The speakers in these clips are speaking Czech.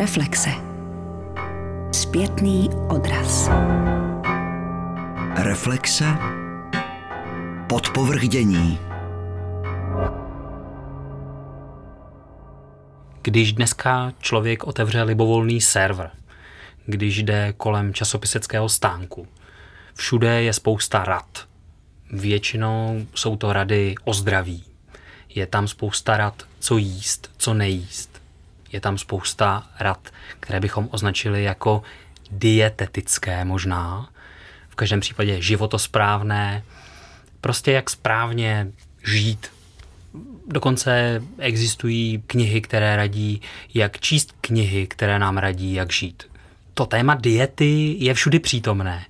Reflexe. Zpětný odraz. Reflexe. Podpovrchdění. Když dneska člověk otevře libovolný server, když jde kolem časopiseckého stánku, všude je spousta rad. Většinou jsou to rady o zdraví. Je tam spousta rad, co jíst, co nejíst. Je tam spousta rad, které bychom označili jako dietetické možná. V každém případě životosprávné. Prostě jak správně žít, Dokonce existují knihy, které radí, jak číst knihy, které nám radí, jak žít. To téma diety je všudy přítomné.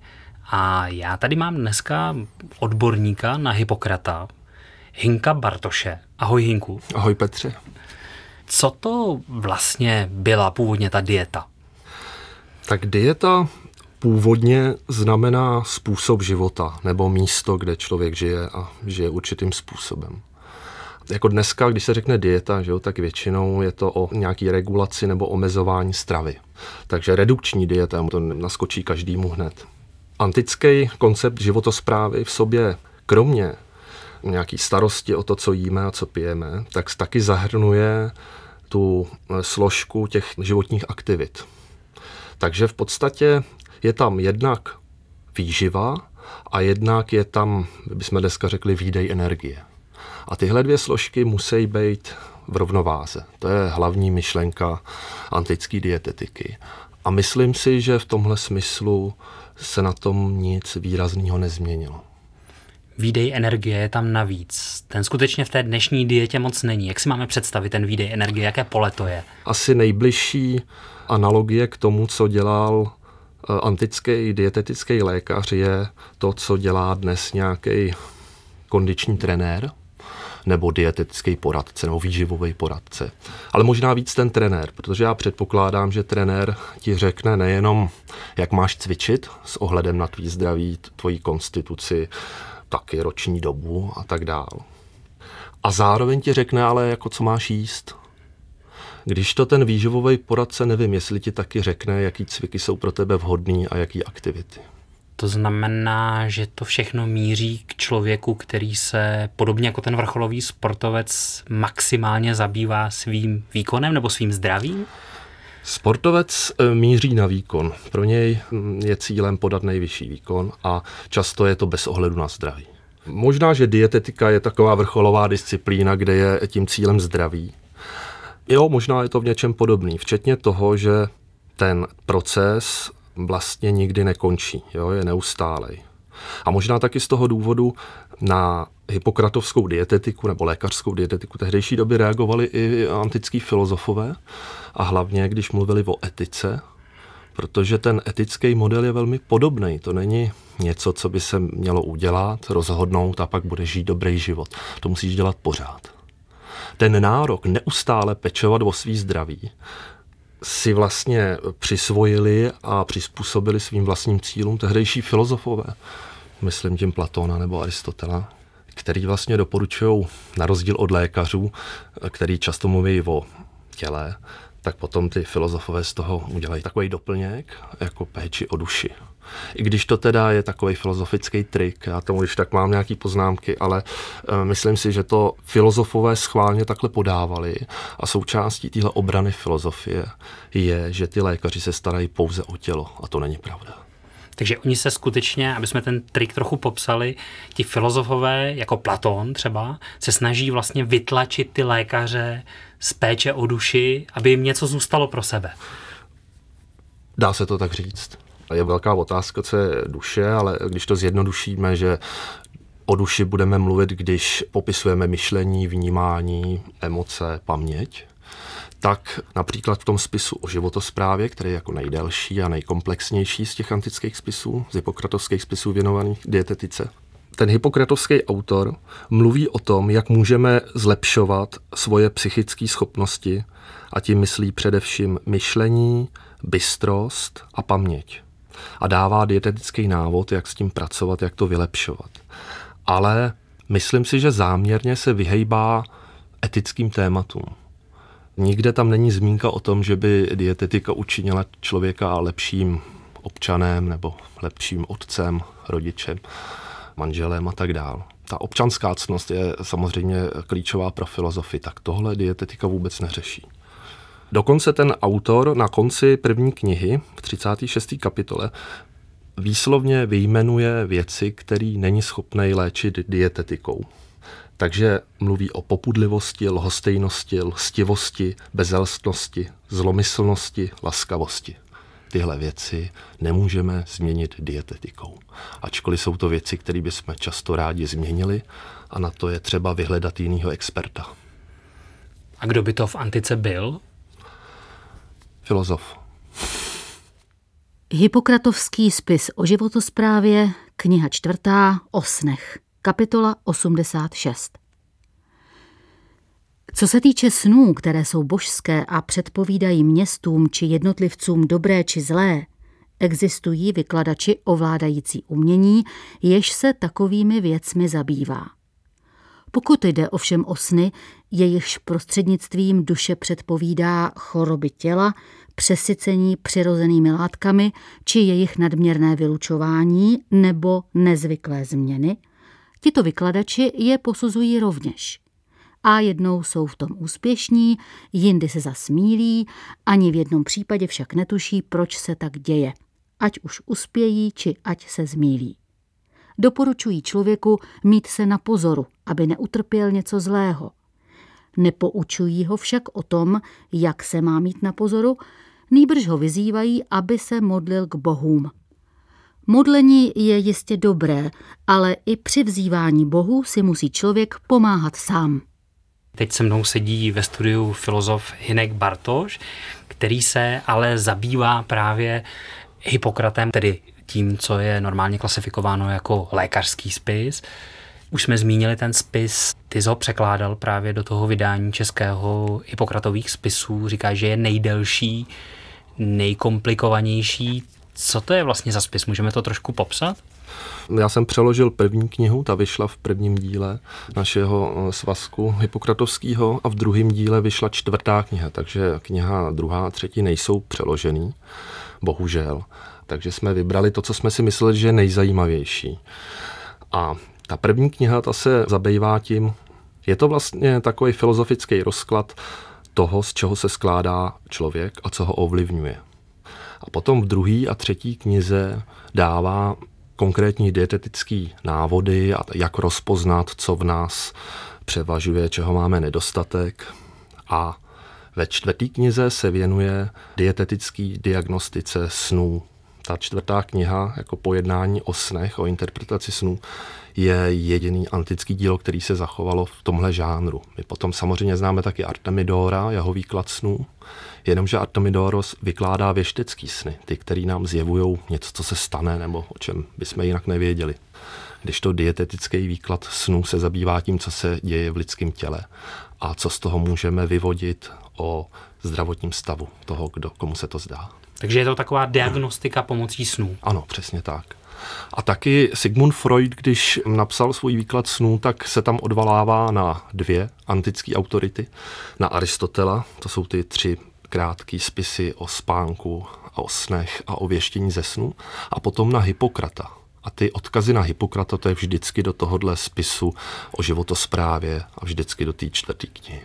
A já tady mám dneska odborníka na Hippokrata, Hinka Bartoše. Ahoj Hinku. Ahoj Petře. Co to vlastně byla původně ta dieta? Tak dieta původně znamená způsob života nebo místo, kde člověk žije a žije určitým způsobem jako dneska, když se řekne dieta, že jo, tak většinou je to o nějaký regulaci nebo omezování stravy. Takže redukční dieta, to naskočí každému hned. Antický koncept životosprávy v sobě, kromě nějaký starosti o to, co jíme a co pijeme, tak taky zahrnuje tu složku těch životních aktivit. Takže v podstatě je tam jednak výživa a jednak je tam, bychom dneska řekli, výdej energie. A tyhle dvě složky musí být v rovnováze. To je hlavní myšlenka antické dietetiky. A myslím si, že v tomhle smyslu se na tom nic výrazného nezměnilo. Výdej energie je tam navíc. Ten skutečně v té dnešní dietě moc není. Jak si máme představit ten výdej energie? Jaké pole to je? Asi nejbližší analogie k tomu, co dělal eh, antický dietetický lékař, je to, co dělá dnes nějaký kondiční trenér, nebo dietetický poradce nebo výživový poradce. Ale možná víc ten trenér, protože já předpokládám, že trenér ti řekne nejenom, jak máš cvičit s ohledem na tvý zdraví, tvoji konstituci, taky roční dobu a tak dál. A zároveň ti řekne ale, jako co máš jíst. Když to ten výživový poradce nevím, jestli ti taky řekne, jaký cviky jsou pro tebe vhodný a jaký aktivity. To znamená, že to všechno míří k člověku, který se podobně jako ten vrcholový sportovec maximálně zabývá svým výkonem nebo svým zdravím? Sportovec e, míří na výkon. Pro něj mm, je cílem podat nejvyšší výkon a často je to bez ohledu na zdraví. Možná, že dietetika je taková vrcholová disciplína, kde je tím cílem zdraví. Jo, možná je to v něčem podobný, včetně toho, že ten proces vlastně nikdy nekončí, jo, je neustálej. A možná taky z toho důvodu na hypokratovskou dietetiku nebo lékařskou dietetiku tehdejší doby reagovali i antický filozofové a hlavně, když mluvili o etice, protože ten etický model je velmi podobný. To není něco, co by se mělo udělat, rozhodnout a pak bude žít dobrý život. To musíš dělat pořád. Ten nárok neustále pečovat o svý zdraví si vlastně přisvojili a přizpůsobili svým vlastním cílům tehdejší filozofové, myslím tím Platona nebo Aristotela, který vlastně doporučují, na rozdíl od lékařů, který často mluví o těle, tak potom ty filozofové z toho udělají takový doplněk jako péči o duši. I když to teda je takový filozofický trik, já tomu když tak mám nějaký poznámky, ale uh, myslím si, že to filozofové schválně takhle podávali a součástí téhle obrany filozofie je, že ty lékaři se starají pouze o tělo a to není pravda. Takže oni se skutečně, aby jsme ten trik trochu popsali, ti filozofové, jako Platón třeba, se snaží vlastně vytlačit ty lékaře z péče o duši, aby jim něco zůstalo pro sebe. Dá se to tak říct. Je velká otázka, co je duše, ale když to zjednodušíme, že o duši budeme mluvit, když popisujeme myšlení, vnímání, emoce, paměť, tak například v tom spisu o životosprávě, který je jako nejdelší a nejkomplexnější z těch antických spisů, z hypokratovských spisů věnovaných dietetice, ten hypokratovský autor mluví o tom, jak můžeme zlepšovat svoje psychické schopnosti a tím myslí především myšlení, bystrost a paměť. A dává dietetický návod, jak s tím pracovat, jak to vylepšovat. Ale myslím si, že záměrně se vyhejbá etickým tématům. Nikde tam není zmínka o tom, že by dietetika učinila člověka lepším občanem nebo lepším otcem, rodičem, manželem a tak dále. Ta občanská cnost je samozřejmě klíčová pro filozofii, tak tohle dietetika vůbec neřeší. Dokonce ten autor na konci první knihy, v 36. kapitole, výslovně vyjmenuje věci, které není schopný léčit dietetikou. Takže mluví o popudlivosti, lhostejnosti, lstivosti, bezelstnosti, zlomyslnosti, laskavosti. Tyhle věci nemůžeme změnit dietetikou. Ačkoliv jsou to věci, které bychom často rádi změnili a na to je třeba vyhledat jiného experta. A kdo by to v antice byl? Filozof. Hippokratovský spis o životosprávě, kniha čtvrtá, o snech, kapitola 86. Co se týče snů, které jsou božské a předpovídají městům či jednotlivcům dobré či zlé, existují vykladači ovládající umění, jež se takovými věcmi zabývá. Pokud jde ovšem o sny, jejichž prostřednictvím duše předpovídá choroby těla, přesycení přirozenými látkami či jejich nadměrné vylučování nebo nezvyklé změny, tito vykladači je posuzují rovněž. A jednou jsou v tom úspěšní, jindy se zasmílí, ani v jednom případě však netuší, proč se tak děje, ať už uspějí, či ať se zmílí. Doporučují člověku mít se na pozoru, aby neutrpěl něco zlého. Nepoučují ho však o tom, jak se má mít na pozoru, nýbrž ho vyzývají, aby se modlil k bohům. Modlení je jistě dobré, ale i při vzývání bohů si musí člověk pomáhat sám. Teď se mnou sedí ve studiu filozof Hinek Bartoš, který se ale zabývá právě Hippokratem, tedy tím, co je normálně klasifikováno jako lékařský spis. Už jsme zmínili ten spis, ty ho překládal právě do toho vydání českého Hippokratových spisů. Říká, že je nejdelší, nejkomplikovanější. Co to je vlastně za spis? Můžeme to trošku popsat? Já jsem přeložil první knihu, ta vyšla v prvním díle našeho eh, svazku Hippokratovského a v druhém díle vyšla čtvrtá kniha, takže kniha druhá a třetí nejsou přeložený, bohužel. Takže jsme vybrali to, co jsme si mysleli, že je nejzajímavější. A ta první kniha, ta se zabývá tím, je to vlastně takový filozofický rozklad toho, z čeho se skládá člověk a co ho ovlivňuje. A potom v druhé a třetí knize dává konkrétní dietetické návody a jak rozpoznat, co v nás převažuje, čeho máme nedostatek. A ve čtvrté knize se věnuje dietetické diagnostice snů. Ta čtvrtá kniha, jako pojednání o snech, o interpretaci snů, je jediný antický dílo, který se zachovalo v tomhle žánru. My potom samozřejmě známe taky Artemidora, jeho výklad snů, jenomže Artemidoros vykládá věštecký sny, ty, který nám zjevují něco, co se stane, nebo o čem bychom jinak nevěděli. Když to dietetický výklad snů se zabývá tím, co se děje v lidském těle a co z toho můžeme vyvodit o zdravotním stavu toho, kdo, komu se to zdá. Takže je to taková diagnostika pomocí snů. Ano, přesně tak. A taky Sigmund Freud, když napsal svůj výklad snů, tak se tam odvalává na dvě antické autority. Na Aristotela, to jsou ty tři krátké spisy o spánku a o snech a o věštění ze snu. A potom na Hippokrata. A ty odkazy na Hippokrata, to je vždycky do tohohle spisu o životosprávě a vždycky do té čtvrté knihy.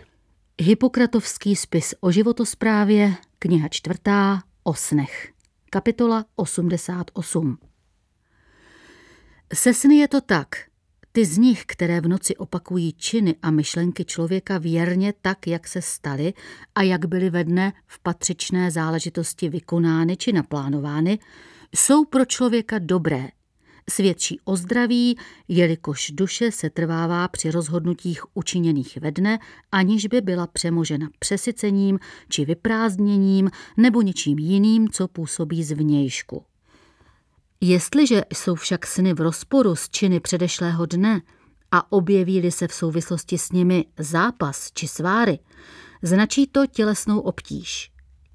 Hippokratovský spis o životosprávě, kniha čtvrtá, o snech. Kapitola 88. Se sny je to tak. Ty z nich, které v noci opakují činy a myšlenky člověka věrně tak, jak se staly a jak byly ve dne v patřičné záležitosti vykonány či naplánovány, jsou pro člověka dobré. Svědčí o zdraví, jelikož duše se trvává při rozhodnutích učiněných ve dne, aniž by byla přemožena přesycením či vyprázdněním nebo něčím jiným, co působí zvnějšku. Jestliže jsou však sny v rozporu s činy předešlého dne a objeví se v souvislosti s nimi zápas či sváry, značí to tělesnou obtíž.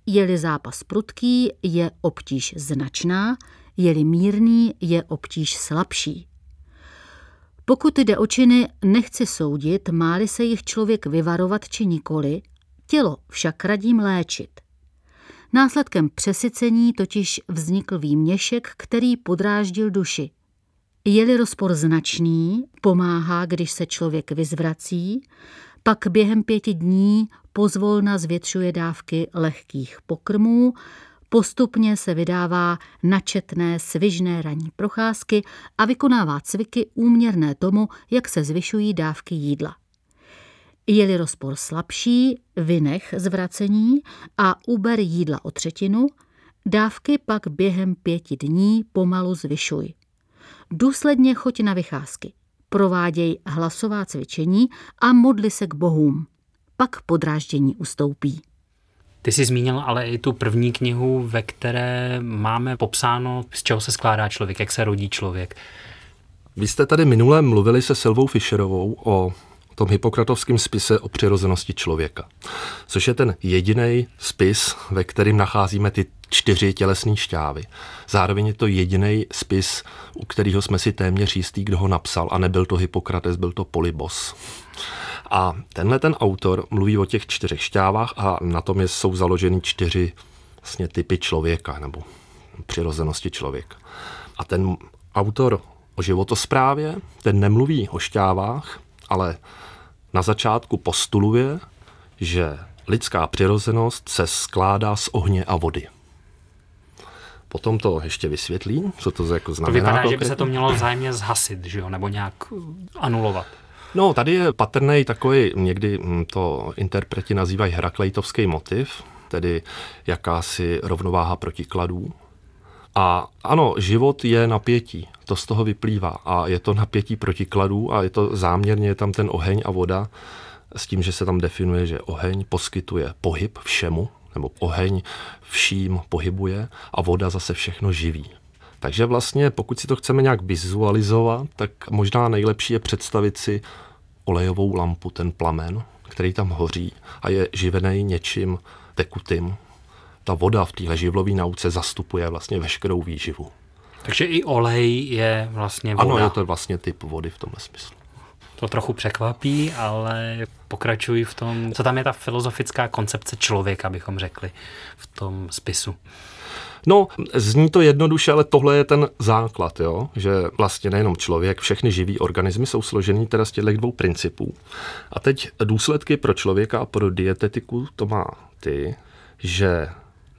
Je-li zápas prudký, je obtíž značná, je-li mírný, je obtíž slabší. Pokud jde o činy, nechci soudit, máli se jich člověk vyvarovat či nikoli, Tělo však radím léčit. Následkem přesycení totiž vznikl výměšek, který podráždil duši. Je-li rozpor značný, pomáhá, když se člověk vyzvrací, pak během pěti dní pozvolna zvětšuje dávky lehkých pokrmů, postupně se vydává načetné svižné ranní procházky a vykonává cviky úměrné tomu, jak se zvyšují dávky jídla. Je-li rozpor slabší, vynech zvracení a uber jídla o třetinu, dávky pak během pěti dní pomalu zvyšuj. Důsledně choď na vycházky, prováděj hlasová cvičení a modli se k bohům. Pak podráždění ustoupí. Ty jsi zmínil ale i tu první knihu, ve které máme popsáno, z čeho se skládá člověk, jak se rodí člověk. Vy jste tady minule mluvili se Silvou Fischerovou o tom hypokratovském spise o přirozenosti člověka, což je ten jediný spis, ve kterým nacházíme ty čtyři tělesné šťávy. Zároveň je to jediný spis, u kterého jsme si téměř jistý, kdo ho napsal a nebyl to Hippokrates, byl to Polybos. A tenhle ten autor mluví o těch čtyřech šťávách a na tom jsou založeny čtyři vlastně typy člověka nebo přirozenosti člověka. A ten autor o životosprávě, ten nemluví o šťávách, ale na začátku postuluje, že lidská přirozenost se skládá z ohně a vody. Potom to ještě vysvětlí, co to jako znamená. To vypadá, že by se to mělo vzájemně zhasit, že jo? nebo nějak anulovat. No, tady je patrný takový, někdy hm, to interpreti nazývají heraklejtovský motiv, tedy jakási rovnováha protikladů. A ano, život je napětí, to z toho vyplývá. A je to napětí protikladů a je to záměrně je tam ten oheň a voda s tím, že se tam definuje, že oheň poskytuje pohyb všemu, nebo oheň vším pohybuje a voda zase všechno živí. Takže vlastně, pokud si to chceme nějak vizualizovat, tak možná nejlepší je představit si olejovou lampu, ten plamen, který tam hoří a je živený něčím tekutým. Ta voda v téhle živlové nauce zastupuje vlastně veškerou výživu. Takže i olej je vlastně voda. Ano, je to vlastně typ vody v tomhle smyslu. To trochu překvapí, ale pokračuji v tom, co tam je ta filozofická koncepce člověka, bychom řekli, v tom spisu. No, zní to jednoduše, ale tohle je ten základ, jo? že vlastně nejenom člověk, všechny živý organismy jsou složený teda z těchto dvou principů. A teď důsledky pro člověka a pro dietetiku to má ty, že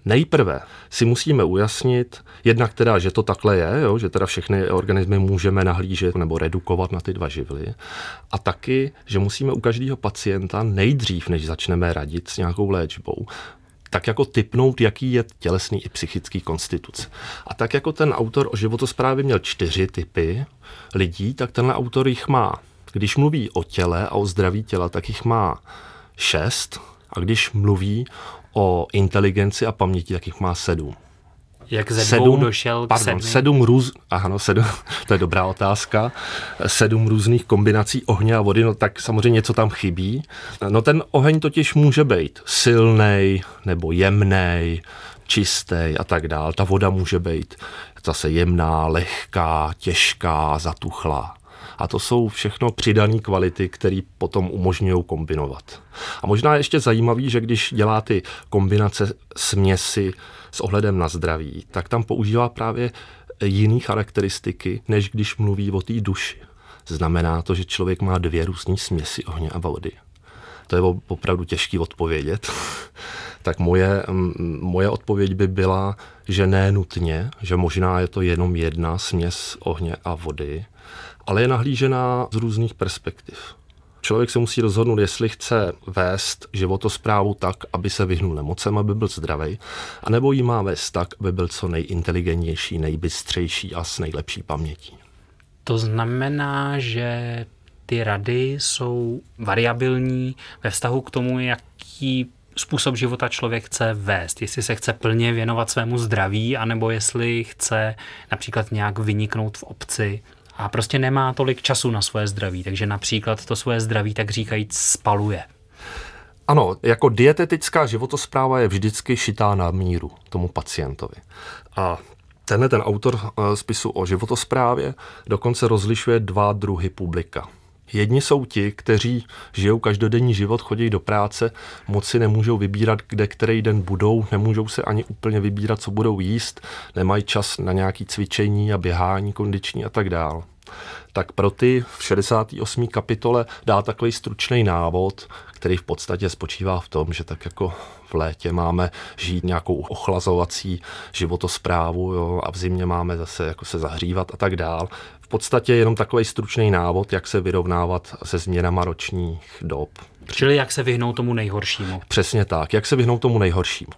Nejprve si musíme ujasnit, jednak teda, že to takhle je, jo, že teda všechny organismy můžeme nahlížet nebo redukovat na ty dva živly. A taky, že musíme u každého pacienta nejdřív, než začneme radit s nějakou léčbou, tak jako typnout, jaký je tělesný i psychický konstituce. A tak jako ten autor o životosprávě měl čtyři typy lidí, tak tenhle autor jich má. Když mluví o těle a o zdraví těla, tak jich má šest. A když mluví o inteligenci a paměti, tak jich má sedm. Jak ze sedm, došel k pardon, sedmi? sedm růz, aha, no, sedm, to je dobrá otázka, sedm různých kombinací ohně a vody, no tak samozřejmě něco tam chybí. No ten oheň totiž může být silný nebo jemný, čistý a tak dál. Ta voda může být zase jemná, lehká, těžká, zatuchlá. A to jsou všechno přidané kvality, které potom umožňují kombinovat. A možná je ještě zajímavý, že když dělá ty kombinace směsi s ohledem na zdraví, tak tam používá právě jiné charakteristiky, než když mluví o té duši. Znamená to, že člověk má dvě různé směsi ohně a vody. To je opravdu těžký odpovědět. tak moje, moje odpověď by byla, že ne nutně, že možná je to jenom jedna směs ohně a vody, ale je nahlížená z různých perspektiv. Člověk se musí rozhodnout, jestli chce vést životosprávu tak, aby se vyhnul nemocem, aby byl zdravý, anebo ji má vést tak, aby byl co nejinteligentnější, nejbystřejší a s nejlepší pamětí. To znamená, že ty rady jsou variabilní ve vztahu k tomu, jaký způsob života člověk chce vést. Jestli se chce plně věnovat svému zdraví, anebo jestli chce například nějak vyniknout v obci a prostě nemá tolik času na svoje zdraví, takže například to svoje zdraví tak říkajíc spaluje. Ano, jako dietetická životospráva je vždycky šitá na míru tomu pacientovi. A tenhle ten autor eh, spisu o životosprávě dokonce rozlišuje dva druhy publika. Jedni jsou ti, kteří žijou každodenní život, chodí do práce, moc si nemůžou vybírat, kde který den budou, nemůžou se ani úplně vybírat, co budou jíst, nemají čas na nějaké cvičení a běhání kondiční a tak dále tak pro ty v 68. kapitole dá takový stručný návod, který v podstatě spočívá v tom, že tak jako v létě máme žít nějakou ochlazovací životosprávu jo, a v zimě máme zase jako se zahřívat a tak dál. V podstatě jenom takový stručný návod, jak se vyrovnávat se změnama ročních dob. Čili jak se vyhnout tomu nejhoršímu. Přesně tak, jak se vyhnout tomu nejhoršímu.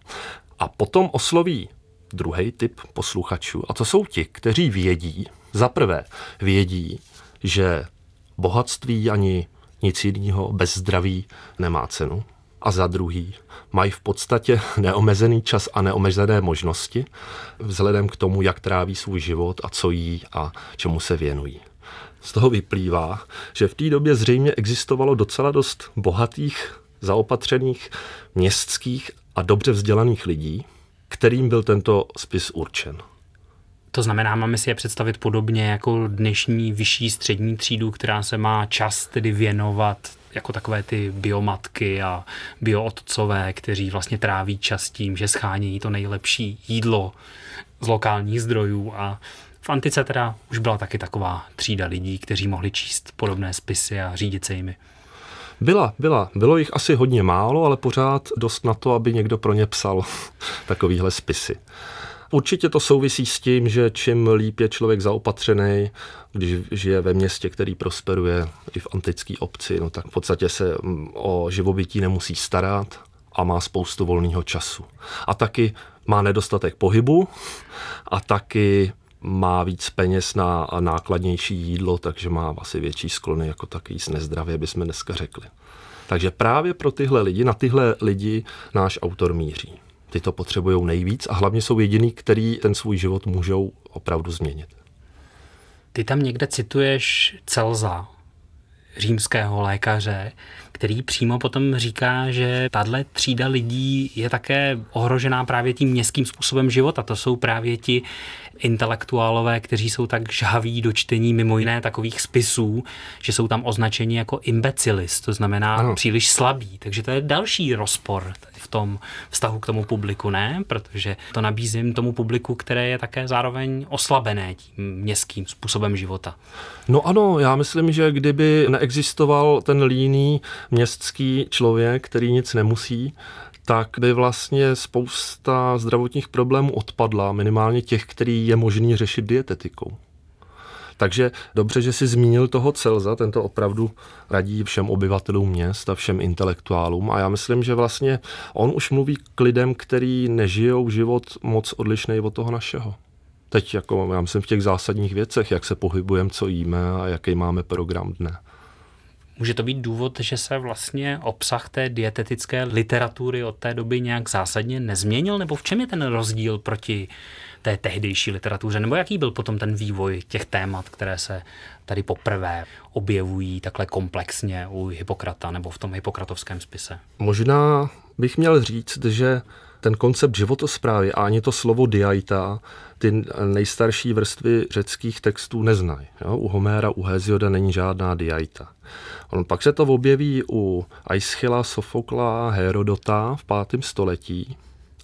A potom osloví druhý typ posluchačů, a to jsou ti, kteří vědí, za prvé vědí, že bohatství ani nic jiného bez zdraví nemá cenu. A za druhý, mají v podstatě neomezený čas a neomezené možnosti vzhledem k tomu, jak tráví svůj život a co jí a čemu se věnují. Z toho vyplývá, že v té době zřejmě existovalo docela dost bohatých, zaopatřených, městských a dobře vzdělaných lidí, kterým byl tento spis určen. To znamená, máme si je představit podobně jako dnešní vyšší střední třídu, která se má čas tedy věnovat jako takové ty biomatky a biootcové, kteří vlastně tráví čas tím, že schánějí to nejlepší jídlo z lokálních zdrojů a v antice teda už byla taky taková třída lidí, kteří mohli číst podobné spisy a řídit se jimi. Byla, byla. Bylo jich asi hodně málo, ale pořád dost na to, aby někdo pro ně psal takovýhle spisy. Určitě to souvisí s tím, že čím líp je člověk zaopatřený, když žije ve městě, který prosperuje i v antické obci, no tak v podstatě se mm, o živobytí nemusí starat a má spoustu volného času. A taky má nedostatek pohybu a taky má víc peněz na nákladnější jídlo, takže má asi větší sklony jako taky jíst nezdravě, bychom dneska řekli. Takže právě pro tyhle lidi, na tyhle lidi náš autor míří ty to potřebují nejvíc a hlavně jsou jediný, který ten svůj život můžou opravdu změnit. Ty tam někde cituješ Celza, římského lékaře, který přímo potom říká, že tahle třída lidí je také ohrožená právě tím městským způsobem života. To jsou právě ti intelektuálové, kteří jsou tak žhaví do čtení mimo jiné takových spisů, že jsou tam označeni jako imbecilis, to znamená ano. příliš slabí. Takže to je další rozpor v tom vztahu k tomu publiku, ne? Protože to nabízím tomu publiku, které je také zároveň oslabené tím městským způsobem života. No ano, já myslím, že kdyby neexistoval ten líný městský člověk, který nic nemusí, tak by vlastně spousta zdravotních problémů odpadla, minimálně těch, který je možný řešit dietetikou. Takže dobře, že si zmínil toho Celza, tento opravdu radí všem obyvatelům měst a všem intelektuálům a já myslím, že vlastně on už mluví k lidem, který nežijou život moc odlišný od toho našeho. Teď jako, já myslím v těch zásadních věcech, jak se pohybujeme, co jíme a jaký máme program dne. Může to být důvod, že se vlastně obsah té dietetické literatury od té doby nějak zásadně nezměnil? Nebo v čem je ten rozdíl proti té tehdejší literatuře? Nebo jaký byl potom ten vývoj těch témat, které se tady poprvé objevují takhle komplexně u Hippokrata nebo v tom hypokratovském spise? Možná bych měl říct, že ten koncept životosprávy a ani to slovo diaita ty nejstarší vrstvy řeckých textů neznají. U Homéra, u Hezioda není žádná diaita. On pak se to objeví u Aischyla, Sofokla, Herodota v pátém století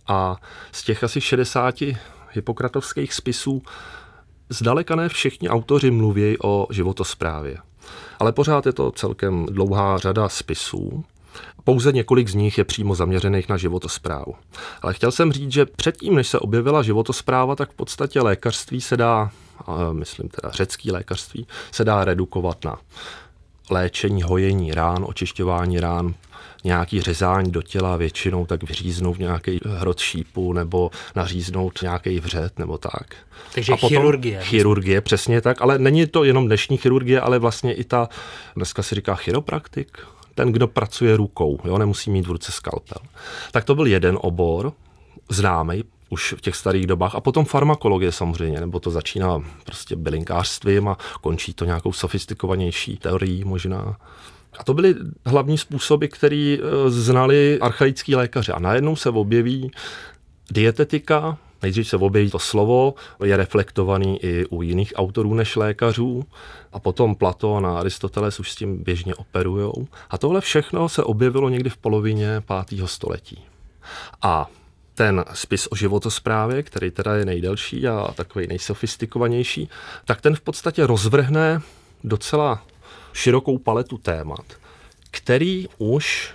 a z těch asi 60 hypokratovských spisů zdaleka ne všichni autoři mluví o životosprávě. Ale pořád je to celkem dlouhá řada spisů. Pouze několik z nich je přímo zaměřených na životosprávu. Ale chtěl jsem říct, že předtím, než se objevila životospráva, tak v podstatě lékařství se dá, myslím teda řecký lékařství, se dá redukovat na léčení, hojení rán, očišťování rán, nějaký řezání do těla většinou, tak vyříznout nějaký hrot šípu nebo naříznout nějaký vřet nebo tak. Takže a potom chirurgie. Chirurgie, přesně tak, ale není to jenom dnešní chirurgie, ale vlastně i ta, dneska se říká chiropraktik, ten, kdo pracuje rukou, jo, nemusí mít v ruce skalpel. Tak to byl jeden obor, známý, už v těch starých dobách. A potom farmakologie samozřejmě, nebo to začíná prostě bylinkářstvím a končí to nějakou sofistikovanější teorií možná. A to byly hlavní způsoby, které eh, znali archaický lékaři. A najednou se objeví dietetika, Nejdřív se objeví to slovo, je reflektovaný i u jiných autorů než lékařů a potom Platon a Aristoteles už s tím běžně operujou. A tohle všechno se objevilo někdy v polovině 5. století. A ten spis o životosprávě, který teda je nejdelší a takový nejsofistikovanější, tak ten v podstatě rozvrhne docela širokou paletu témat, který už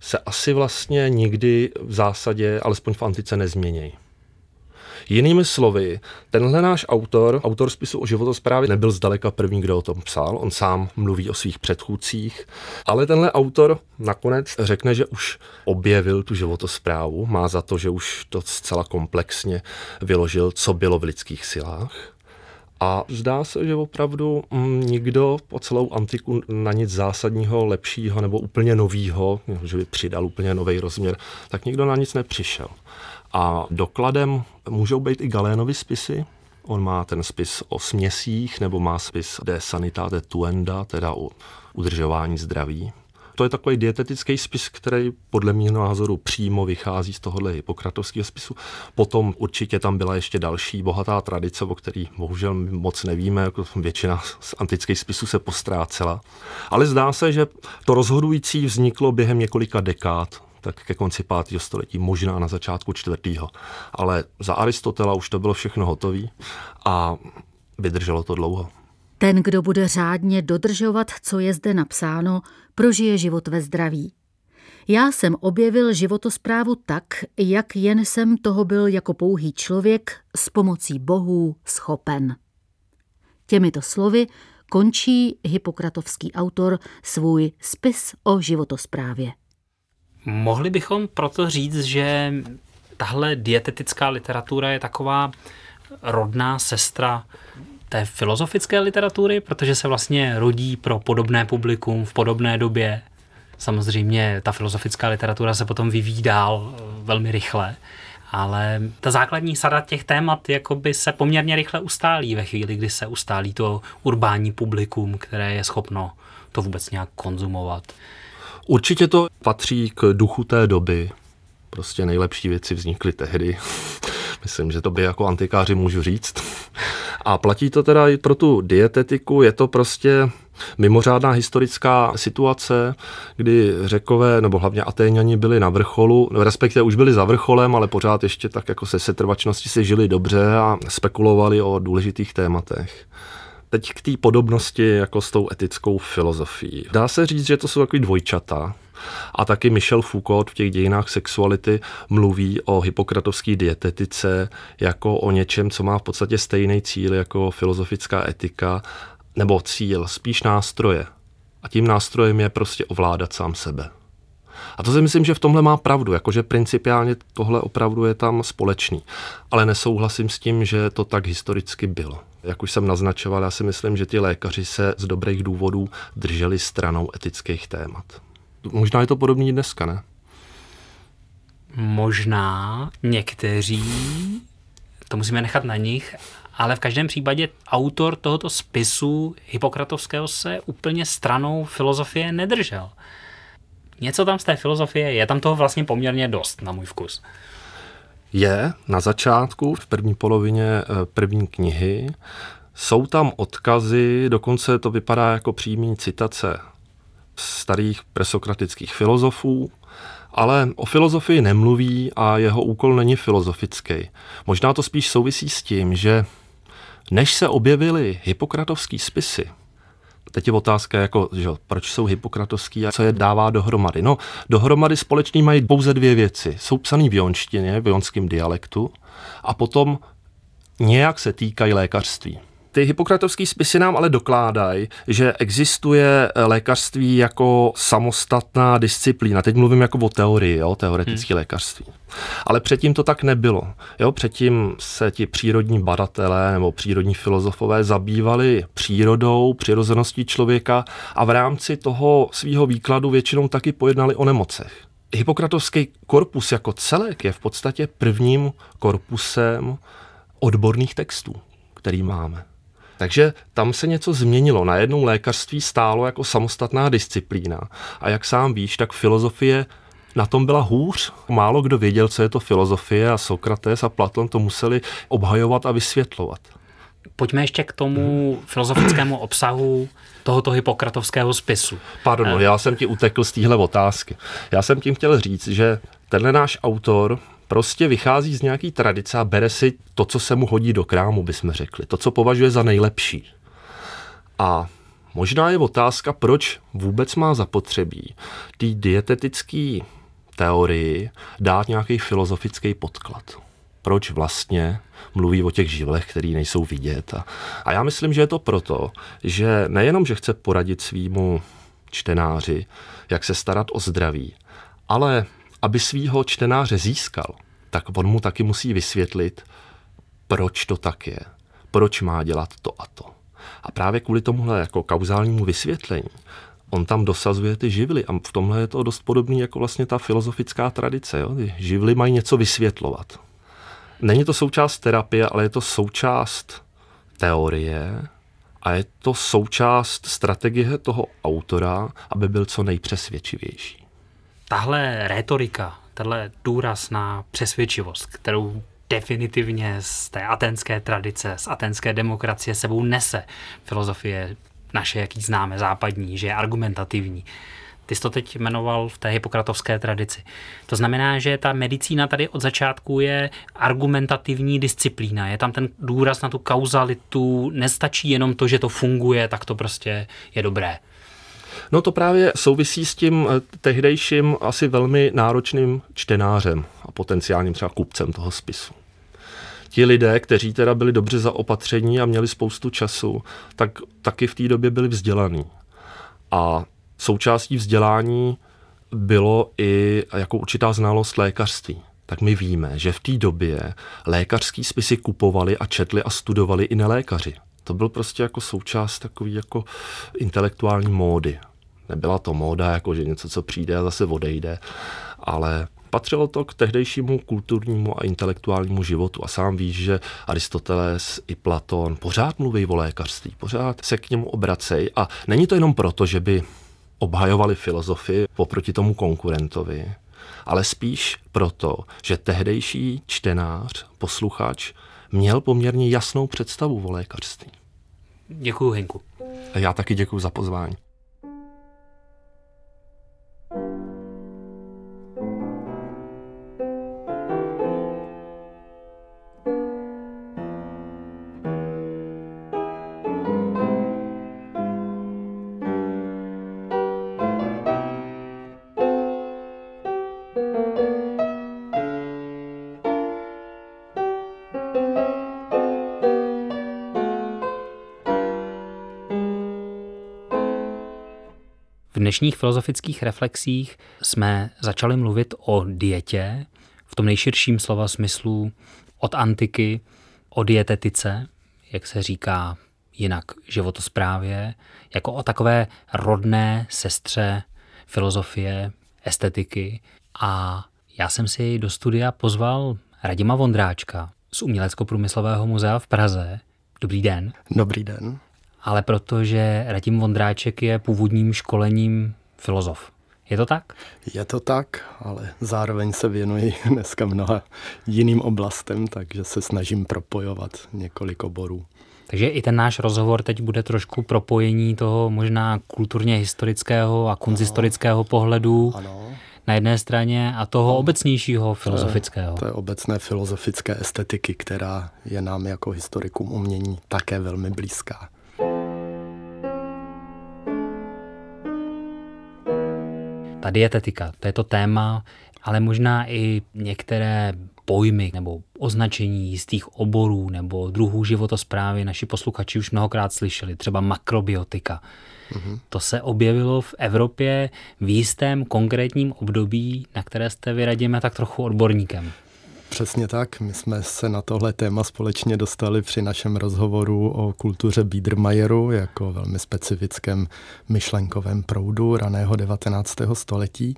se asi vlastně nikdy v zásadě, alespoň v antice, nezmění. Jinými slovy, tenhle náš autor, autor spisu o životosprávě, nebyl zdaleka první, kdo o tom psal. On sám mluví o svých předchůdcích, ale tenhle autor nakonec řekne, že už objevil tu životosprávu, má za to, že už to zcela komplexně vyložil, co bylo v lidských silách. A zdá se, že opravdu mm, nikdo po celou antiku na nic zásadního, lepšího nebo úplně novýho, že by přidal úplně nový rozměr, tak nikdo na nic nepřišel. A dokladem můžou být i Galénovy spisy. On má ten spis o směsích, nebo má spis de sanitate tuenda, teda o udržování zdraví. To je takový dietetický spis, který podle mého názoru přímo vychází z tohohle hypokratovského spisu. Potom určitě tam byla ještě další bohatá tradice, o který bohužel moc nevíme, jako většina z antických spisů se postrácela. Ale zdá se, že to rozhodující vzniklo během několika dekád tak ke konci 5. století, možná na začátku čtvrtého. Ale za Aristotela už to bylo všechno hotové a vydrželo to dlouho. Ten, kdo bude řádně dodržovat, co je zde napsáno, prožije život ve zdraví. Já jsem objevil životosprávu tak, jak jen jsem toho byl jako pouhý člověk s pomocí bohů schopen. Těmito slovy končí hypokratovský autor svůj spis o životosprávě. Mohli bychom proto říct, že tahle dietetická literatura je taková rodná sestra té filozofické literatury, protože se vlastně rodí pro podobné publikum v podobné době. Samozřejmě ta filozofická literatura se potom vyvíjí dál eh, velmi rychle, ale ta základní sada těch témat jakoby se poměrně rychle ustálí ve chvíli, kdy se ustálí to urbání publikum, které je schopno to vůbec nějak konzumovat. Určitě to patří k duchu té doby. Prostě nejlepší věci vznikly tehdy. Myslím, že to by jako antikáři můžu říct. A platí to teda i pro tu dietetiku, je to prostě mimořádná historická situace, kdy řekové, nebo hlavně Atéňani byli na vrcholu, respektive už byli za vrcholem, ale pořád ještě tak jako se setrvačnosti si žili dobře a spekulovali o důležitých tématech. Teď k té podobnosti jako s tou etickou filozofií. Dá se říct, že to jsou takový dvojčata, a taky Michel Foucault v těch dějinách sexuality mluví o hypokratovské dietetice jako o něčem, co má v podstatě stejný cíl jako filozofická etika, nebo cíl, spíš nástroje. A tím nástrojem je prostě ovládat sám sebe. A to si myslím, že v tomhle má pravdu, jakože principiálně tohle opravdu je tam společný. Ale nesouhlasím s tím, že to tak historicky bylo. Jak už jsem naznačoval, já si myslím, že ti lékaři se z dobrých důvodů drželi stranou etických témat. Možná je to podobný dneska, ne? Možná někteří, to musíme nechat na nich, ale v každém případě autor tohoto spisu Hippokratovského se úplně stranou filozofie nedržel. Něco tam z té filozofie je, tam toho vlastně poměrně dost na můj vkus. Je na začátku, v první polovině eh, první knihy, jsou tam odkazy, dokonce to vypadá jako přímý citace starých presokratických filozofů, ale o filozofii nemluví a jeho úkol není filozofický. Možná to spíš souvisí s tím, že než se objevily hypokratovský spisy, Teď je otázka, jako, že, proč jsou hypokratovský a co je dává dohromady. No, dohromady společný mají pouze dvě věci. Jsou psaný v jonštině, v jonském dialektu a potom nějak se týkají lékařství. Ty hypokratovské spisy nám ale dokládají, že existuje lékařství jako samostatná disciplína. Teď mluvím jako o teorii, jo, teoretické hmm. lékařství. Ale předtím to tak nebylo. Jo, předtím se ti přírodní badatelé nebo přírodní filozofové zabývali přírodou, přirozeností člověka a v rámci toho svého výkladu většinou taky pojednali o nemocech. Hippokratovský korpus jako celek je v podstatě prvním korpusem odborných textů, který máme. Takže tam se něco změnilo. Najednou lékařství stálo jako samostatná disciplína. A jak sám víš, tak filozofie na tom byla hůř. Málo kdo věděl, co je to filozofie a Sokrates a Platon to museli obhajovat a vysvětlovat. Pojďme ještě k tomu filozofickému obsahu tohoto hypokratovského spisu. Pardon, no, já jsem ti utekl z téhle otázky. Já jsem tím chtěl říct, že tenhle náš autor prostě vychází z nějaký tradice a bere si to, co se mu hodí do krámu, bychom řekli. To, co považuje za nejlepší. A možná je otázka, proč vůbec má zapotřebí té dietetické teorii dát nějaký filozofický podklad. Proč vlastně mluví o těch živlech, které nejsou vidět. A, a já myslím, že je to proto, že nejenom, že chce poradit svýmu čtenáři, jak se starat o zdraví, ale aby svýho čtenáře získal, tak on mu taky musí vysvětlit, proč to tak je, proč má dělat to a to. A právě kvůli tomuhle jako kauzálnímu vysvětlení on tam dosazuje ty živly a v tomhle je to dost podobný jako vlastně ta filozofická tradice. Jo? Ty živly mají něco vysvětlovat. Není to součást terapie, ale je to součást teorie a je to součást strategie toho autora, aby byl co nejpřesvědčivější. Tahle rétorika, tenhle důraz na přesvědčivost, kterou definitivně z té atenské tradice, z atenské demokracie sebou nese filozofie naše, jaký známe, západní, že je argumentativní. Ty jsi to teď jmenoval v té hypokratovské tradici. To znamená, že ta medicína tady od začátku je argumentativní disciplína. Je tam ten důraz na tu kauzalitu. Nestačí jenom to, že to funguje, tak to prostě je dobré. No to právě souvisí s tím eh, tehdejším asi velmi náročným čtenářem a potenciálním třeba kupcem toho spisu. Ti lidé, kteří teda byli dobře zaopatření a měli spoustu času, tak taky v té době byli vzdělaní. A součástí vzdělání bylo i jako určitá znalost lékařství. Tak my víme, že v té době lékařský spisy kupovali a četli a studovali i nelékaři. To byl prostě jako součást takový jako intelektuální módy. Nebyla to móda, jako že něco, co přijde a zase odejde, ale patřilo to k tehdejšímu kulturnímu a intelektuálnímu životu. A sám víš, že Aristoteles i Platon pořád mluví o lékařství, pořád se k němu obracej. A není to jenom proto, že by obhajovali filozofii oproti tomu konkurentovi, ale spíš proto, že tehdejší čtenář, posluchač, měl poměrně jasnou představu o lékařství. Děkuji, Henku. A já taky děkuji za pozvání. Dnešních filozofických reflexích jsme začali mluvit o dietě v tom nejširším slova smyslu od antiky, o dietetice, jak se říká jinak životosprávě, jako o takové rodné sestře filozofie, estetiky. A já jsem si do studia pozval Radima Vondráčka z Umělecko-průmyslového muzea v Praze. Dobrý den. Dobrý den ale protože Radim Vondráček je původním školením filozof. Je to tak? Je to tak, ale zároveň se věnuji dneska mnoha jiným oblastem, takže se snažím propojovat několik oborů. Takže i ten náš rozhovor teď bude trošku propojení toho možná kulturně historického a kunzistorického pohledu ano. na jedné straně a toho obecnějšího filozofického. To je, to je obecné filozofické estetiky, která je nám jako historikům umění také velmi blízká. Ta dietetika, to je to téma, ale možná i některé pojmy nebo označení jistých oborů nebo druhů životosprávy naši posluchači už mnohokrát slyšeli, třeba makrobiotika. Mm-hmm. To se objevilo v Evropě v jistém konkrétním období, na které jste vyradíme tak trochu odborníkem. Přesně tak. My jsme se na tohle téma společně dostali při našem rozhovoru o kultuře Biedermajeru jako velmi specifickém myšlenkovém proudu raného 19. století.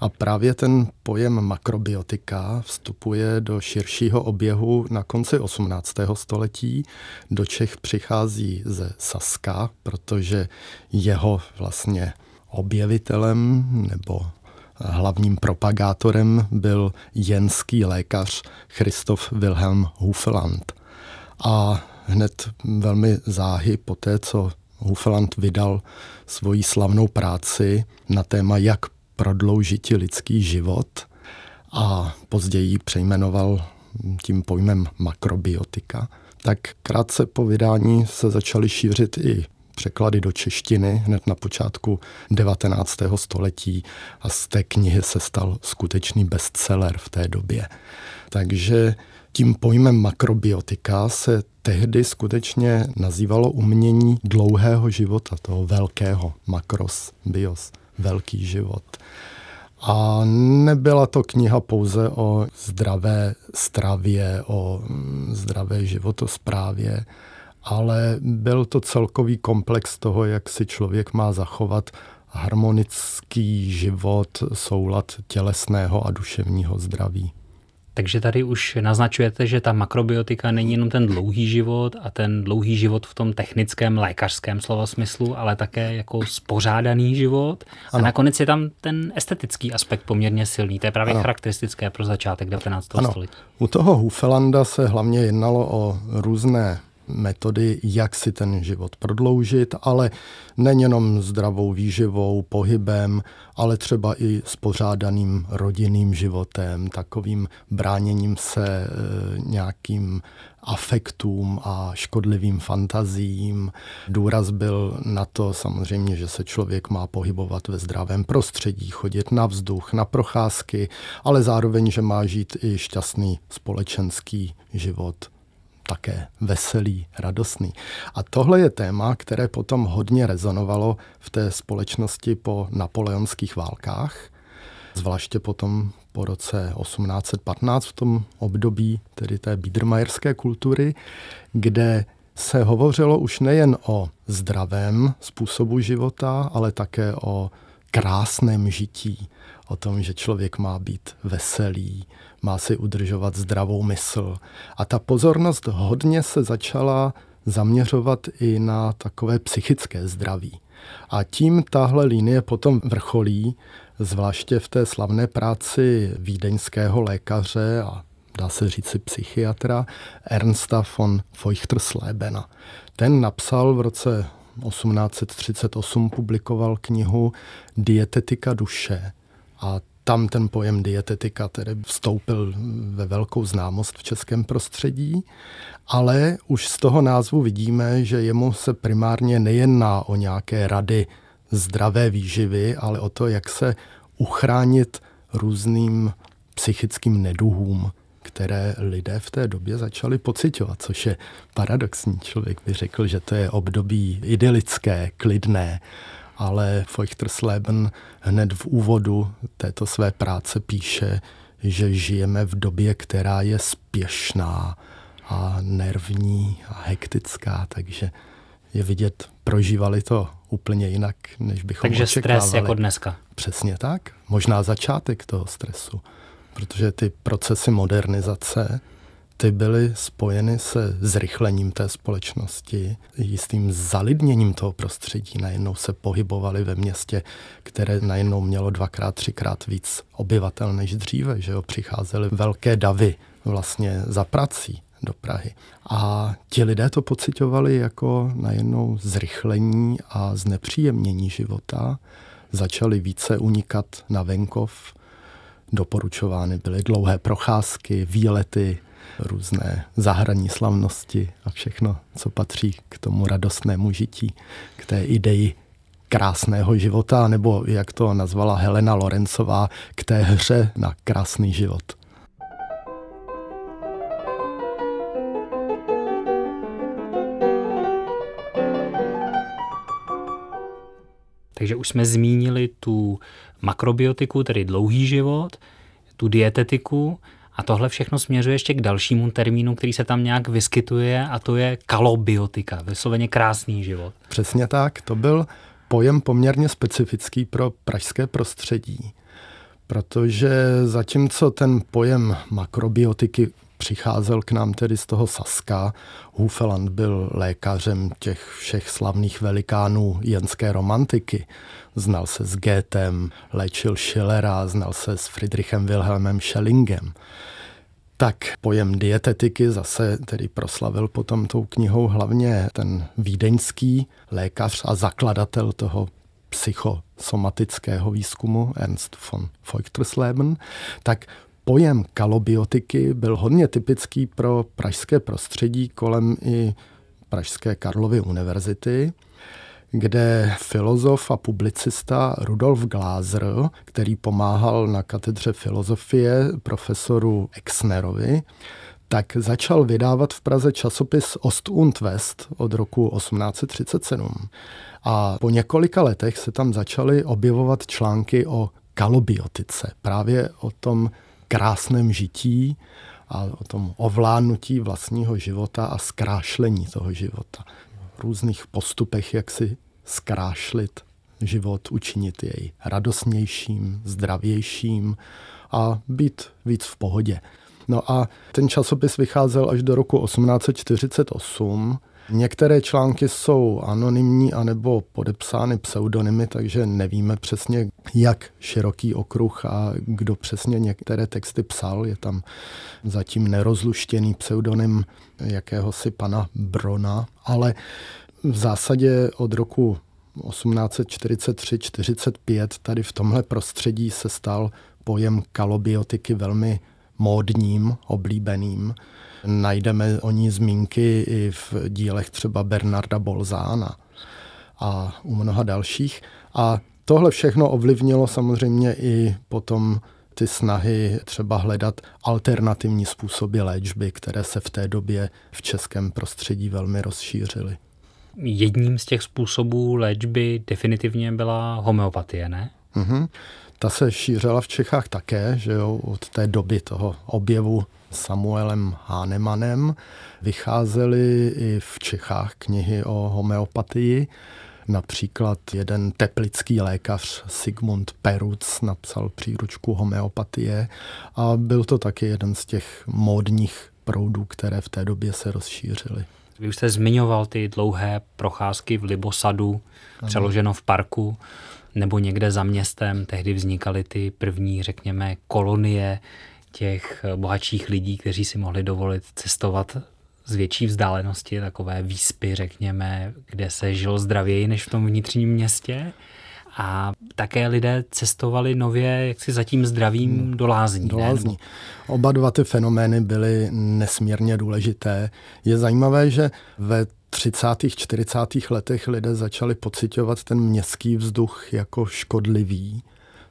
A právě ten pojem makrobiotika vstupuje do širšího oběhu na konci 18. století. Do Čech přichází ze Saska, protože jeho vlastně objevitelem nebo hlavním propagátorem byl jenský lékař Christoph Wilhelm Hufeland. A hned velmi záhy po té, co Hufeland vydal svoji slavnou práci na téma, jak prodloužit lidský život a později ji přejmenoval tím pojmem makrobiotika, tak krátce po vydání se začaly šířit i překlady do češtiny hned na počátku 19. století a z té knihy se stal skutečný bestseller v té době. Takže tím pojmem makrobiotika se tehdy skutečně nazývalo umění dlouhého života, toho velkého, makros, bios, velký život. A nebyla to kniha pouze o zdravé stravě, o mm, zdravé životosprávě, ale byl to celkový komplex toho, jak si člověk má zachovat harmonický život, soulad tělesného a duševního zdraví. Takže tady už naznačujete, že ta makrobiotika není jenom ten dlouhý život a ten dlouhý život v tom technickém lékařském slova smyslu, ale také jako spořádaný život. Ano. A nakonec je tam ten estetický aspekt poměrně silný. To je právě ano. charakteristické pro začátek 19. Ano. století. U toho Hufelanda se hlavně jednalo o různé metody, jak si ten život prodloužit, ale nejenom zdravou výživou, pohybem, ale třeba i spořádaným rodinným životem, takovým bráněním se e, nějakým afektům a škodlivým fantazím. Důraz byl na to samozřejmě, že se člověk má pohybovat ve zdravém prostředí, chodit na vzduch, na procházky, ale zároveň, že má žít i šťastný společenský život také veselý, radostný. A tohle je téma, které potom hodně rezonovalo v té společnosti po napoleonských válkách, zvláště potom po roce 1815 v tom období tedy té biedermajerské kultury, kde se hovořilo už nejen o zdravém způsobu života, ale také o krásném žití, o tom, že člověk má být veselý, má si udržovat zdravou mysl. A ta pozornost hodně se začala zaměřovat i na takové psychické zdraví. A tím tahle linie potom vrcholí, zvláště v té slavné práci vídeňského lékaře a dá se říci psychiatra Ernsta von Feuchterslebena. Ten napsal v roce 1838 publikoval knihu Dietetika duše. A tam ten pojem dietetika tedy vstoupil ve velkou známost v českém prostředí, ale už z toho názvu vidíme, že jemu se primárně nejedná o nějaké rady zdravé výživy, ale o to, jak se uchránit různým psychickým neduhům, které lidé v té době začali pocitovat, což je paradoxní. Člověk by řekl, že to je období idylické, klidné, ale Feuchtersleben hned v úvodu této své práce píše, že žijeme v době, která je spěšná a nervní a hektická, takže je vidět, prožívali to úplně jinak, než bychom Takže očekávali. stres jako dneska. Přesně tak. Možná začátek toho stresu, protože ty procesy modernizace ty byly spojeny se zrychlením té společnosti, jistým zalidněním toho prostředí. Najednou se pohybovali ve městě, které najednou mělo dvakrát, třikrát víc obyvatel než dříve, že jo, přicházely velké davy vlastně za prací do Prahy. A ti lidé to pocitovali jako najednou zrychlení a znepříjemnění života. Začali více unikat na venkov, doporučovány byly dlouhé procházky, výlety, různé zahraní slavnosti a všechno, co patří k tomu radostnému žití, k té ideji krásného života, nebo jak to nazvala Helena Lorencová, k té hře na krásný život. Takže už jsme zmínili tu makrobiotiku, tedy dlouhý život, tu dietetiku a tohle všechno směřuje ještě k dalšímu termínu, který se tam nějak vyskytuje a to je kalobiotika, vysloveně krásný život. Přesně tak, to byl pojem poměrně specifický pro pražské prostředí, protože zatímco ten pojem makrobiotiky přicházel k nám tedy z toho Saska. Hufeland byl lékařem těch všech slavných velikánů jenské romantiky. Znal se s Goethem, léčil Schillera, znal se s Friedrichem Wilhelmem Schellingem tak pojem dietetiky zase tedy proslavil potom tou knihou hlavně ten vídeňský lékař a zakladatel toho psychosomatického výzkumu Ernst von Feuchtersleben, tak pojem kalobiotiky byl hodně typický pro pražské prostředí kolem i Pražské Karlovy univerzity, kde filozof a publicista Rudolf Glázer, který pomáhal na katedře filozofie profesoru Exnerovi, tak začal vydávat v Praze časopis Ost und West od roku 1837. A po několika letech se tam začaly objevovat články o kalobiotice, právě o tom krásném žití a o tom ovládnutí vlastního života a zkrášlení toho života. Různých postupech, jak si zkrášlit život, učinit jej radostnějším, zdravějším a být víc v pohodě. No a ten časopis vycházel až do roku 1848 Některé články jsou anonymní anebo podepsány pseudonymy, takže nevíme přesně, jak široký okruh a kdo přesně některé texty psal. Je tam zatím nerozluštěný pseudonym jakéhosi pana Brona, ale v zásadě od roku 1843-45 tady v tomhle prostředí se stal pojem kalobiotiky velmi módním, oblíbeným. Najdeme o ní zmínky i v dílech třeba Bernarda Bolzána a u mnoha dalších. A tohle všechno ovlivnilo samozřejmě i potom ty snahy třeba hledat alternativní způsoby léčby, které se v té době v českém prostředí velmi rozšířily. Jedním z těch způsobů léčby definitivně byla homeopatie, ne? Mm-hmm. Ta se šířila v Čechách také, že jo, od té doby toho objevu Samuelem Hánemanem. Vycházely i v Čechách knihy o homeopatii. Například jeden teplický lékař Sigmund Peruc napsal příručku homeopatie a byl to taky jeden z těch módních proudů, které v té době se rozšířily. Vy už jste zmiňoval ty dlouhé procházky v Libosadu, ano. přeloženo v parku, nebo někde za městem. Tehdy vznikaly ty první, řekněme, kolonie těch bohatších lidí, kteří si mohli dovolit cestovat z větší vzdálenosti, takové výspy, řekněme, kde se žilo zdravěji než v tom vnitřním městě. A také lidé cestovali nově jaksi zatím zdravým hmm. do lázní. Do lázní. Oba dva ty fenomény byly nesmírně důležité. Je zajímavé, že ve 30. 40. letech lidé začali pocitovat ten městský vzduch jako škodlivý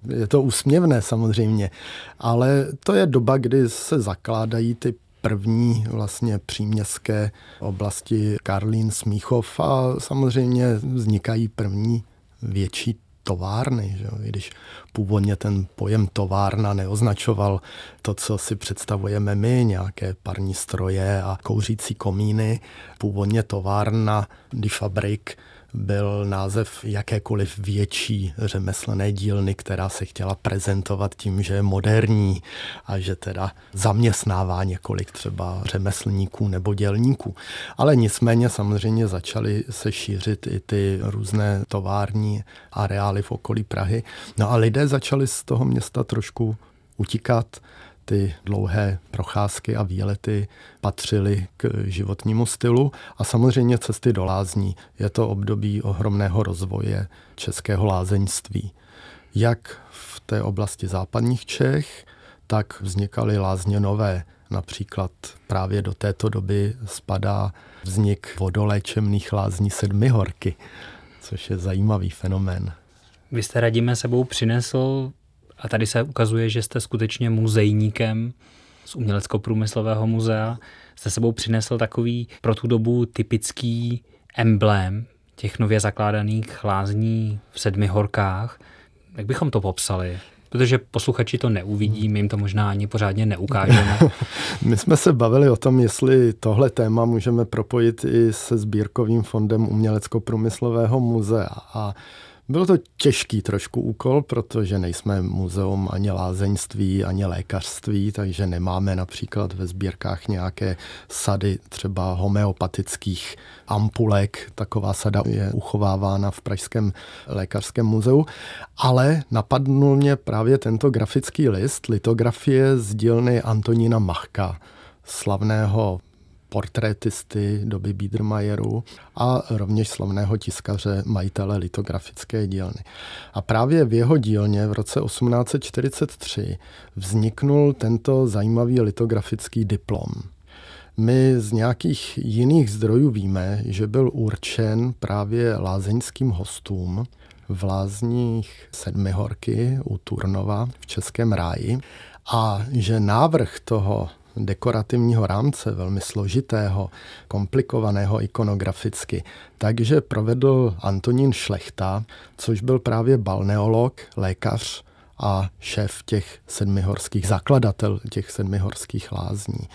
je to úsměvné samozřejmě, ale to je doba, kdy se zakládají ty první vlastně příměstské oblasti Karlín, Smíchov a samozřejmě vznikají první větší továrny, že? i když původně ten pojem továrna neoznačoval to, co si představujeme my, nějaké parní stroje a kouřící komíny. Původně továrna, die Fabrik, byl název jakékoliv větší řemeslné dílny, která se chtěla prezentovat tím, že je moderní a že teda zaměstnává několik třeba řemeslníků nebo dělníků. Ale nicméně samozřejmě začaly se šířit i ty různé tovární areály v okolí Prahy. No a lidé začali z toho města trošku utíkat, ty dlouhé procházky a výlety patřily k životnímu stylu a samozřejmě cesty do lázní. Je to období ohromného rozvoje českého lázeňství. Jak v té oblasti západních Čech, tak vznikaly lázně nové. Například právě do této doby spadá vznik vodoléčemných lázní Sedmihorky, což je zajímavý fenomén. Vy jste radíme sebou přinesl a tady se ukazuje, že jste skutečně muzejníkem z Umělecko-průmyslového muzea. Jste sebou přinesl takový pro tu dobu typický emblém těch nově zakládaných lázní v sedmi horkách. Jak bychom to popsali? Protože posluchači to neuvidí, my jim to možná ani pořádně neukážeme. My jsme se bavili o tom, jestli tohle téma můžeme propojit i se sbírkovým fondem Umělecko-průmyslového muzea. A Byl to těžký trošku úkol, protože nejsme muzeum ani lázeňství, ani lékařství, takže nemáme například ve sbírkách nějaké sady třeba homeopatických ampulek. Taková sada je uchovávána v Pražském lékařském muzeu. Ale napadnul mě právě tento grafický list, litografie z dílny Antonína Machka, slavného portrétisty doby Biedermajeru a rovněž slavného tiskaře majitele litografické dílny. A právě v jeho dílně v roce 1843 vzniknul tento zajímavý litografický diplom. My z nějakých jiných zdrojů víme, že byl určen právě lázeňským hostům v lázních Sedmihorky u Turnova v Českém ráji a že návrh toho dekorativního rámce, velmi složitého, komplikovaného ikonograficky, takže provedl Antonín Šlechta, což byl právě balneolog, lékař a šéf těch sedmihorských, zakladatel těch sedmihorských lázní.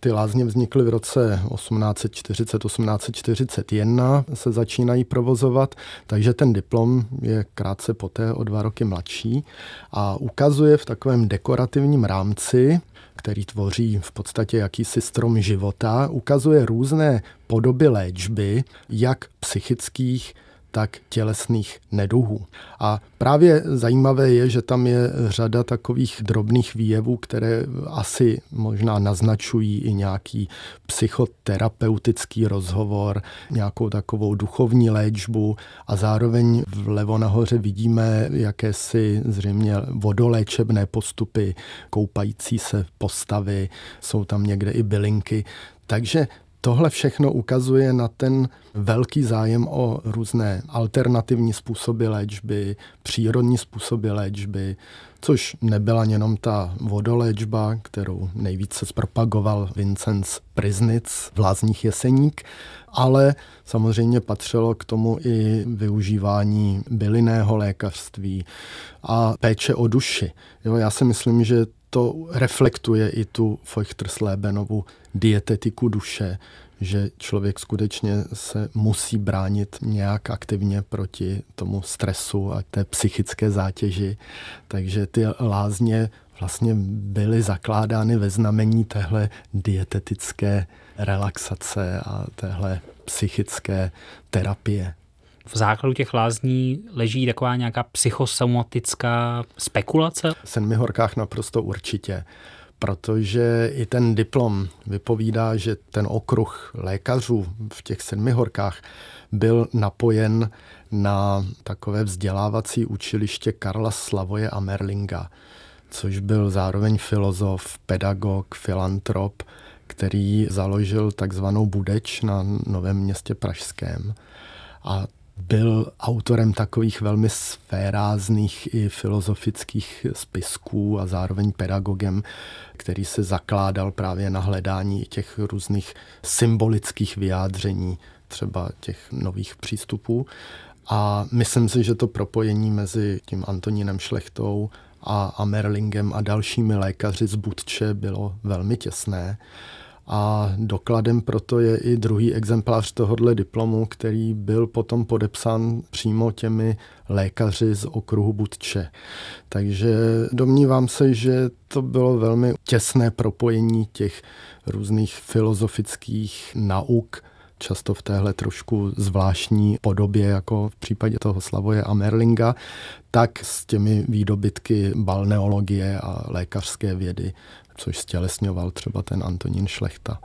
Ty lázně vznikly v roce 1840-1841, se začínají provozovat, takže ten diplom je krátce poté o dva roky mladší a ukazuje v takovém dekorativním rámci který tvoří v podstatě jakýsi strom života, ukazuje různé podoby léčby, jak psychických, tak tělesných neduhů. A právě zajímavé je, že tam je řada takových drobných výjevů, které asi možná naznačují i nějaký psychoterapeutický rozhovor, nějakou takovou duchovní léčbu a zároveň vlevo nahoře vidíme jakési zřejmě vodoléčebné postupy, koupající se postavy, jsou tam někde i bylinky. Takže Tohle všechno ukazuje na ten velký zájem o různé alternativní způsoby léčby, přírodní způsoby léčby, což nebyla jenom ta vodoléčba, kterou nejvíce zpropagoval Vincenz Priznic v Lázních Jeseník, ale samozřejmě patřilo k tomu i využívání bylinného lékařství a péče o duši. Jo, já si myslím, že to reflektuje i tu Feuchterslebenovu dietetiku duše, že člověk skutečně se musí bránit nějak aktivně proti tomu stresu a té psychické zátěži. Takže ty lázně vlastně byly zakládány ve znamení téhle dietetické relaxace a téhle psychické terapie. V základu těch lázní leží taková nějaká psychosomatická spekulace? V Sedmihorkách naprosto určitě protože i ten diplom vypovídá, že ten okruh lékařů v těch sedmihorkách byl napojen na takové vzdělávací učiliště Karla Slavoje a Merlinga, což byl zároveň filozof, pedagog, filantrop, který založil takzvanou Budeč na Novém městě Pražském. A byl autorem takových velmi sférázných i filozofických spisků a zároveň pedagogem, který se zakládal právě na hledání těch různých symbolických vyjádření třeba těch nových přístupů. A myslím si, že to propojení mezi tím Antonínem Šlechtou a Amerlingem a dalšími lékaři z Budče bylo velmi těsné. A dokladem proto je i druhý exemplář tohohle diplomu, který byl potom podepsán přímo těmi lékaři z okruhu Budče. Takže domnívám se, že to bylo velmi těsné propojení těch různých filozofických nauk, často v téhle trošku zvláštní podobě, jako v případě toho Slavoje a Merlinga, tak s těmi výdobytky balneologie a lékařské vědy což stělesňoval třeba ten Antonín Šlechta.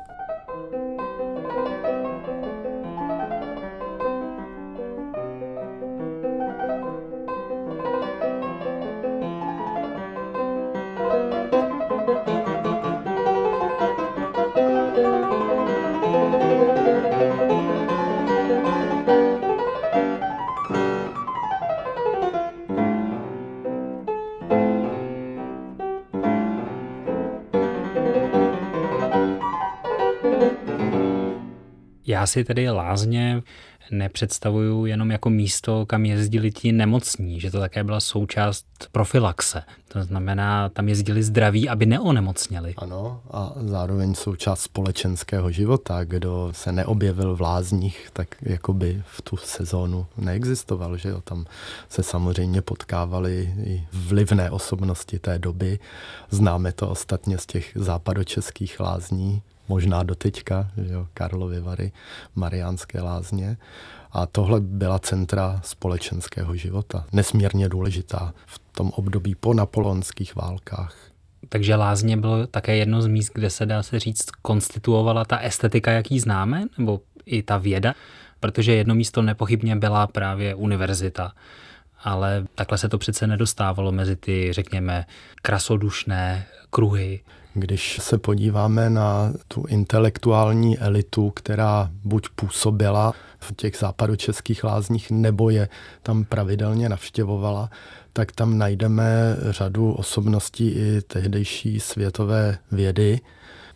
Si tedy lázně nepředstavuju jenom jako místo, kam jezdili ti nemocní, že to také byla součást profilaxe. To znamená, tam jezdili zdraví, aby neonemocněli. Ano, a zároveň součást společenského života. Kdo se neobjevil v lázních, tak jako by v tu sezónu neexistoval. Že jo? Tam se samozřejmě potkávali i vlivné osobnosti té doby. Známe to ostatně z těch západočeských lázní, možná do teďka, že jo, Karlovy Vary, Mariánské lázně. A tohle byla centra společenského života, nesmírně důležitá v tom období po napoleonských válkách. Takže lázně bylo také jedno z míst, kde se dá se říct, konstituovala ta estetika, jaký známe, nebo i ta věda, protože jedno místo nepochybně byla právě univerzita. Ale takhle se to přece nedostávalo mezi ty, řekněme, krasodušné kruhy. Když se podíváme na tu intelektuální elitu, která buď působila v těch západočeských lázních, nebo je tam pravidelně navštěvovala, tak tam najdeme řadu osobností i tehdejší světové vědy,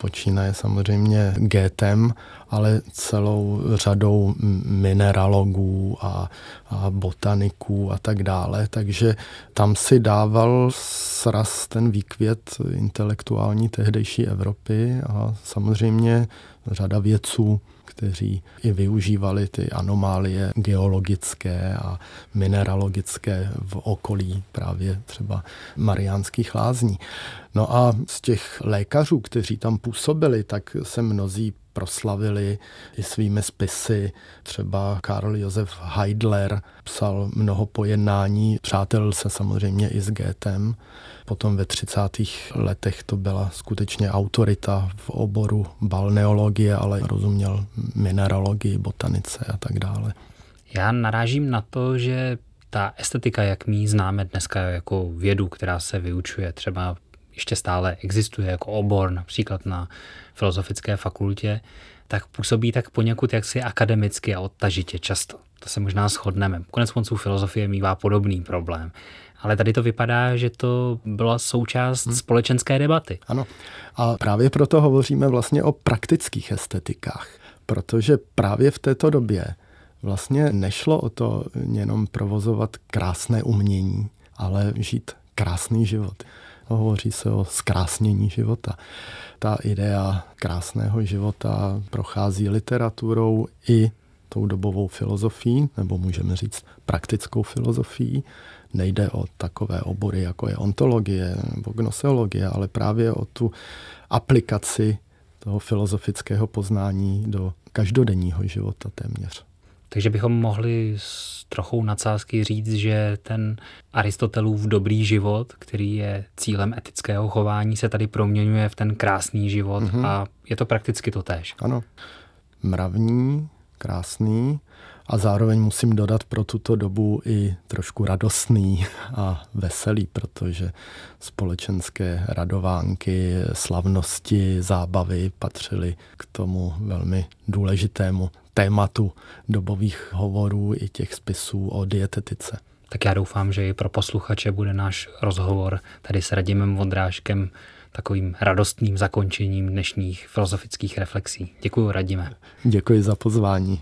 počínaje samozřejmě GTem, ale celou řadou mineralogů a, a botaniků a tak dále. Takže tam si dával sraz ten výkvět intelektuální tehdejší Evropy a samozřejmě řada vědců kteří i využívali ty anomálie geologické a mineralogické v okolí právě třeba Mariánských lázní. No a z těch lékařů, kteří tam působili, tak se mnozí proslavili i svými spisy. Třeba Karl Josef Heidler psal mnoho pojednání, přátel se samozřejmě i s Goethem. Potom ve 30. letech to byla skutečně autorita v oboru balneologie, ale rozuměl mineralogii, botanice a tak dále. Já narážím na to, že ta estetika, jak my známe dneska jako vědu, která se vyučuje třeba ještě stále existuje jako obor, například na filozofické fakultě, tak působí tak poněkud jaksi akademicky a odtažitě často. To se možná shodneme. Konec konců filozofie mývá podobný problém. Ale tady to vypadá, že to byla součást hmm. společenské debaty. Ano. A právě proto hovoříme vlastně o praktických estetikách. Protože právě v této době vlastně nešlo o to jenom provozovat krásné umění, ale žít krásný život. Hovoří se o zkrásnění života. Ta idea krásného života prochází literaturou i tou dobovou filozofií, nebo můžeme říct praktickou filozofií. Nejde o takové obory, jako je ontologie nebo gnoseologie, ale právě o tu aplikaci toho filozofického poznání do každodenního života téměř. Takže bychom mohli s trochou nadsázky říct, že ten Aristotelův dobrý život, který je cílem etického chování, se tady proměňuje v ten krásný život mm-hmm. a je to prakticky to též. Ano. Mravní, krásný a zároveň musím dodat pro tuto dobu i trošku radostný a veselý, protože společenské radovánky, slavnosti, zábavy patřily k tomu velmi důležitému tématu dobových hovorů i těch spisů o dietetice. Tak já doufám, že i pro posluchače bude náš rozhovor tady s Radimem Vodrážkem takovým radostným zakončením dnešních filozofických reflexí. Děkuji, Radime. Děkuji za pozvání.